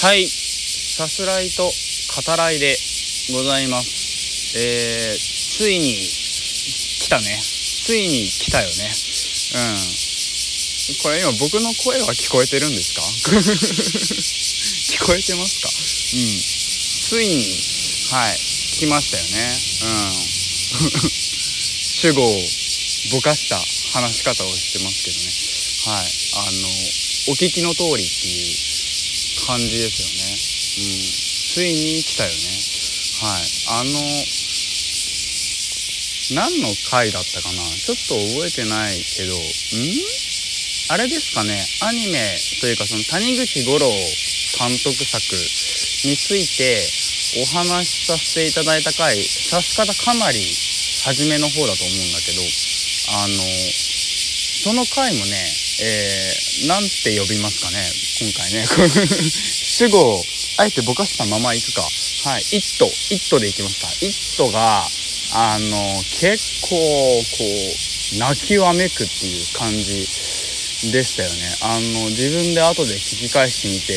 はい。さすらいと語らいでございます。えー、ついに来たね。ついに来たよね。うん。これ今僕の声は聞こえてるんですか？聞こえてますか？うん。ついにはい来ましたよね。うん。主語をぼかした話し方をしてますけどね。はい。あのお聞きの通りっていう感じですよね。うん。ついに来たよね。はい。あの何の回だったかな？ちょっと覚えてないけどん？あれですかね。アニメというかその谷口五郎監督作についてお話しさせていただいた回さす方かなり初めの方だと思うんだけどあのその回もねえー、なんて呼びますかね今回ね。主語をあえてぼかしたままいくか。はい「イット」「イット」でいきますか「イット」があの結構こう泣きわめくっていう感じでしたよね。あの自分で後で聞き返してみて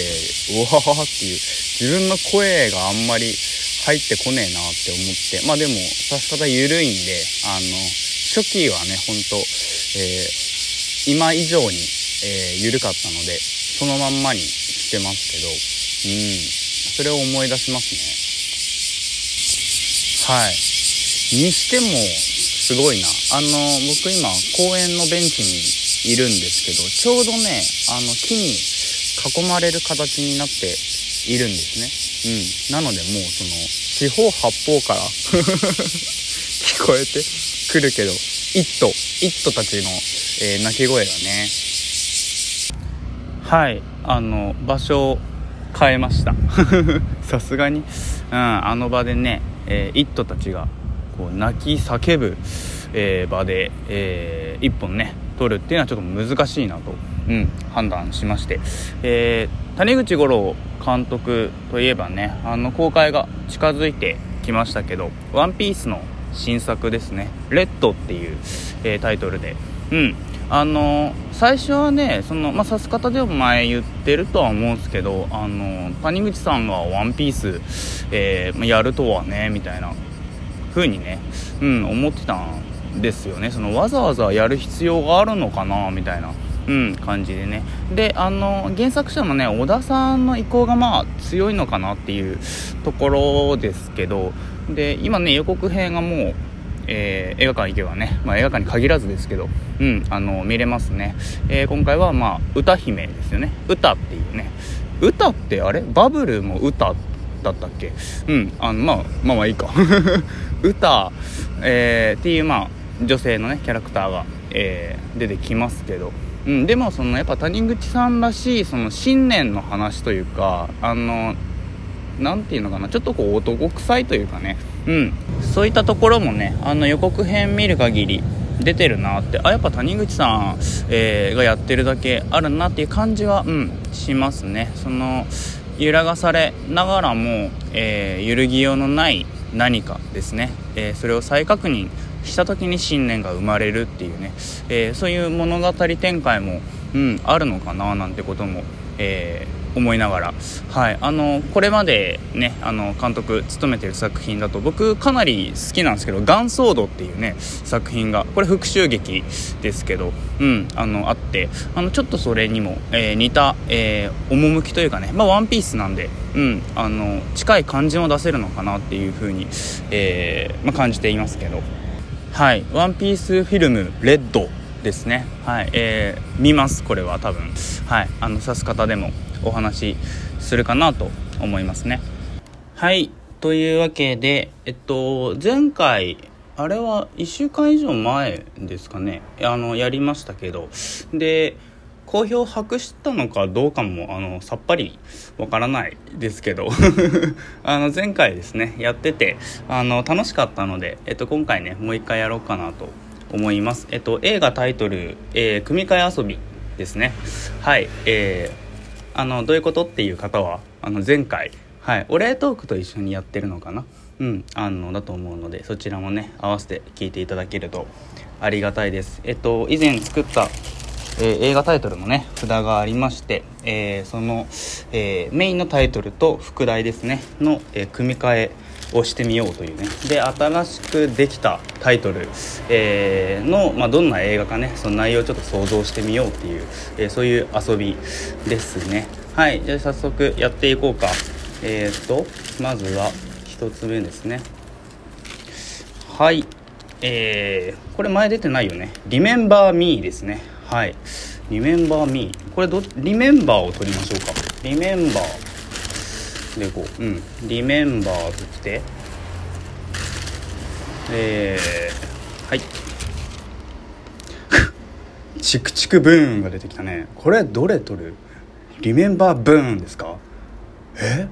うわーっていう自分の声があんまり入ってこねえなって思って。まあでもさし方緩いんであの初期はねほんと、えー、今以上に、えー、緩かったのでそのまんまにしてますけどうん。それを思い出しますね。はい。にしてもすごいな。あの僕今公園のベンチにいるんですけどちょうどねあの木に囲まれる形になっているんですね。うん。なのでもうその四方八方から 聞こえてくるけど「ット」「イット」たちの、えー、鳴き声がね。はいあの場所を変えました。さすがに、うん、あの場でね「えー、イット」たちがこう泣き叫ぶ、えー、場で、えー、1本ね撮るっていうのはちょっと難しいなと、うん、判断しまして、えー、谷口五郎監督といえばねあの公開が近づいてきましたけど「ワンピースの新作ですね「レッド」っていう、えー、タイトルで。うん。あの最初はねその、まあ、指す方でも前言ってるとは思うんですけどあの谷口さんが「ワンピース、えー、やるとはねみたいな風にね、うん、思ってたんですよね。そのわざわざやる必要があるのかなみたいな、うん、感じでね。であの原作者のね小田さんの意向がまあ強いのかなっていうところですけどで今ね予告編がもうえー、映画館行けばね、まあ、映画館に限らずですけど、うん、あの見れますね、えー、今回は、まあ、歌姫ですよね。歌っていうね。歌ってあれ？バブルも歌だったっけ？うんあの、まあ、まあまあいいか。歌、えー、っていうまあ女性のねキャラクターが、えー、出てきますけど、うん、でもそのやっぱ谷口さんらしいその信念の話というかあの何て言うのかなちょっとこう男臭いというかね。うん。そういったところもねあの予告編見る限り出てるなって。あやっぱ谷口さん、えー、がやってるだけあるなっていう感じはうんしますね。その揺らがされながらも、えー、揺るぎようのない何かですね、えー、それを再確認した時に信念が生まれるっていうね、えー、そういう物語展開も、うん、あるのかななんてことも、えー、思いながら、はい、あのこれまでねあの監督務めてる作品だと僕かなり好きなんですけど「ガンソード」っていうね作品がこれ復讐劇ですけど、うん、あのあってあのちょっとそれにも、えー、似た、えー、趣というかね、まあ、ワンピースなんで、うん、あの近い感じを出せるのかなっていうふうに、えーまあ、感じていますけど。はい、ワンピースフィルムレッドですね。はい、えー、見ますこれは多分。はい、あの指す方でもお話しするかなと思いますね。はい。というわけで、えっと、前回、あれは1週間以上前ですかね。あの、やりましたけど。で、好評博したのかどうかもあのさっぱりわからないですけど。あの前回ですねやっててあの楽しかったので、えっと、今回ねもう一回やろうかなと思います、えっと、映画タイトル「えー、組み替え遊び」ですね。はい、えーあのどういうことっていう方はあの前回、はい、お礼トークと一緒にやってるのかな？うんあのだと思うのでそちらもね合わせて聞いていただけるとありがたいです。えっと以前作ったえー、映画タイトルのね札がありまして、えー、その、えメインのタイトルと副題ですねの、え組み替えをしてみようというね。で新しくできたタイトル、え、の、まあ、どんな映画かねその内容をちょっと想像してみようっていう、え、そういう遊びですね。はいじゃあ早速やっていこうか。え、っとまずは1つ目ですね。はいえー、これ前出てないよね「Remember Me」ですね。はい「Remember Me」これど「Remember」を取りましょうか「Remember」でこう。うん「Remember」とって。えー、はい。チクチクブーンが出てきたね。これどれ取る？リメンバーブーンですか？え？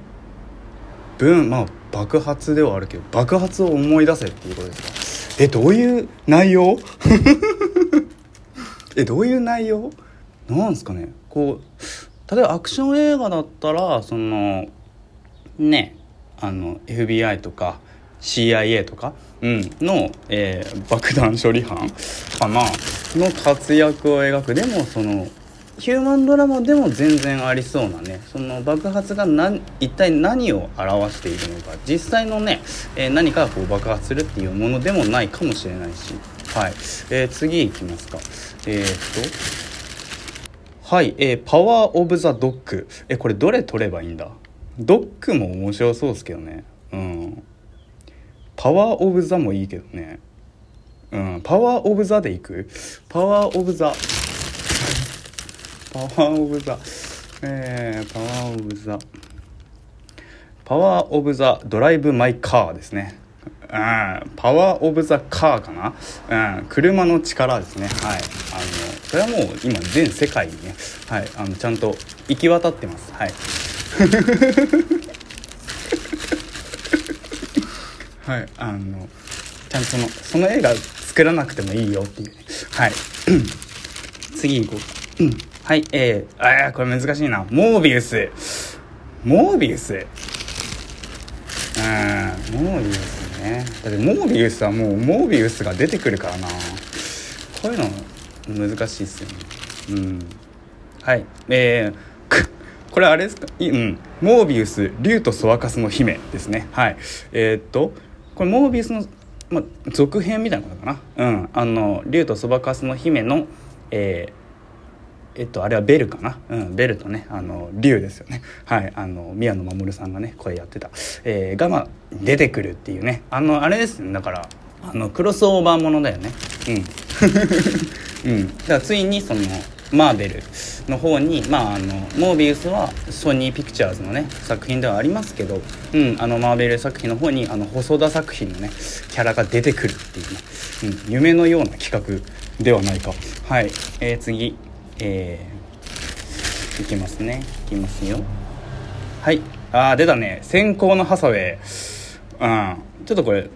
ブーンまあ爆発ではあるけど爆発を思い出せっていうことですか？えどういう内容？えどういう内容？なんすかね？こう例えばアクション映画だったらそのねあの FBI とか CIA とか、うん、の、えー、爆弾処理班かな？の活躍を描く。でもそのヒューマンドラマでも全然ありそうなねその爆発が何一体何を表しているのか実際のね、えー、何かこう爆発するっていうものでもないかもしれないし。はい、えー、次いきますか。えー、っと。はい、えー、パワーオブザドッグえこれどれ取ればいいんだ？ドッグも面白そうですけどね。うん。パワーオブザもいいけどね。うん。パワーオブザでいく？パワーオブザパワーオブザえー、パワーオブザパワーオブザドライブマイカーですね。うん、パワーオブザカーかな、うん、車の力ですね。はい。あのそれはもう今全世界にね、はい、あのちゃんと行き渡ってます。はい。はい。あのちゃんとそのその映画作らなくてもいいよっていう。ねはい。次行こう。かはい。えー、ああこれ難しいな。モービウス。モービウス。うん。モービウス。ねだってモービウスはもうモービウスが出てくるからなこういうの難しいっすよねうんはいえーこれあれですか？うん。モービウス、竜とそばかすの姫ですね。はい。えー、っと、これモービウスの、ま、続編みたいなことかな？うん。あの、竜とそばかすの姫の、えー、えっと、あれはベルかな、うん、ベルとねあの竜ですよね。はいあの宮野守さんがね声やってた、えー、がまあ出てくるっていうね。あのあれですね。だからあのクロスオーバーものだよね。うん、うん、だからついにそのマーベルの方に、まあ、あのモービウスはソニーピクチャーズのね作品ではありますけど、うん、あのマーベル作品の方にあの細田作品のねキャラが出てくるっていうね、うん、夢のような企画ではないか。はい、えー、次。えー、いきますね。いきますよ。はい。ああ出たね。先行のハサウェイ。うん。ちょっとこれ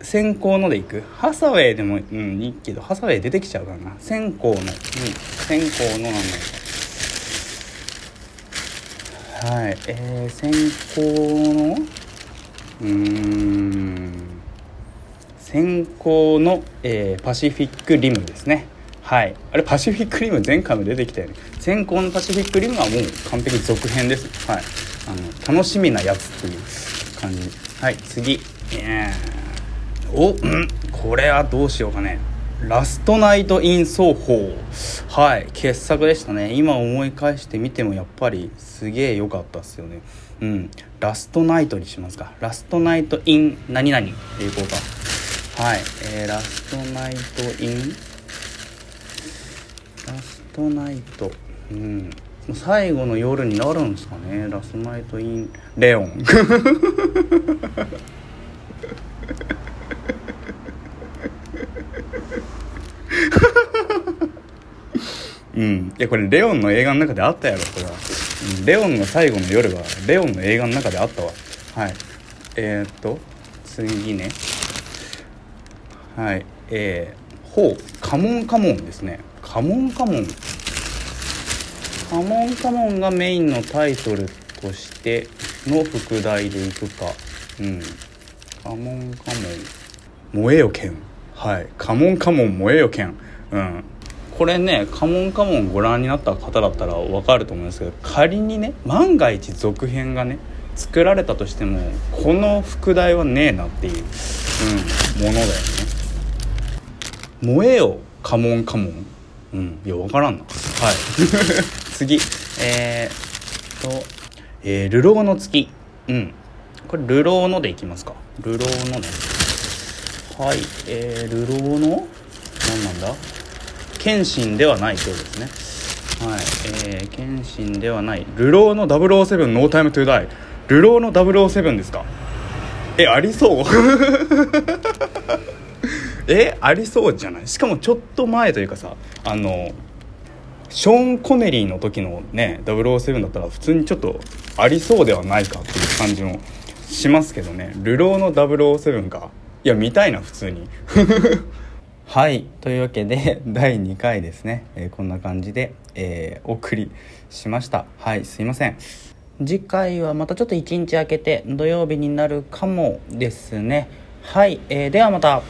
先行のでいく？ハサウェイでもうんいいけどハサウェイ出てきちゃうからな。先行の。うん。先行のなんだはい。えー、先行の？うーん。先行の、えー、パシフィックリムですね。はい。あれパシフィックリム前回も出てきたよね。先行のパシフィックリムはもう完璧続編ですはい。あの楽しみなやつっていう感じ。はい次。えー、おん。これはどうしようかね。ラストナイト・イン・奏法。はい。傑作でしたね。今思い返してみてもやっぱりすげえ良かったっすよね。うん。ラストナイトにしますか。ラストナイト・イン何々。でいこうか。はい、えー、ラストナイト・イントナイトうん。最後の夜になるんですかね。ラストナイト・イン・レオン。うん。いやこれレオンの映画の中であったやろこれは、うん、レオンの最後の夜はレオンの映画の中であったわ。はい。えー、っと次ね。はい。えー、ほう。カモンカモンですね。カモンカモン。カモンカモンがメインのタイトルとしての副題でいくか。うん。カモンカモン。燃えよ剣。はい。カモンカモン燃えよ剣。うん。これね「カモンカモン」ご覧になった方だったら分かると思うんですけど仮にね万が一続編がね作られたとしてもこの副題はねえなっていう、うん、ものだよね「燃えよカモンカモン」うん。いや分からんな。はい。次。えー、っと「えー、流浪の月」うん。これ「流浪の」でいきますか「流浪のね」はい。えー、流浪の？何なんだ？謙信ではないそうですね。はい。えー、謙信ではない。流浪の007ノータイムトゥーダイ。流浪の007ですか？えありそう えありそうじゃない？しかもちょっと前というかさあのショーン・コネリーの時のね007だったら普通にちょっとありそうではないかっていう感じもしますけどね「流浪の007」かいや見たいな普通に。はいというわけで第2回ですね、えー、こんな感じで、えー、お送りしました。はいすいません。次回はまたちょっと1日空けて土曜日になるかもですね。はい、えー、ではまた。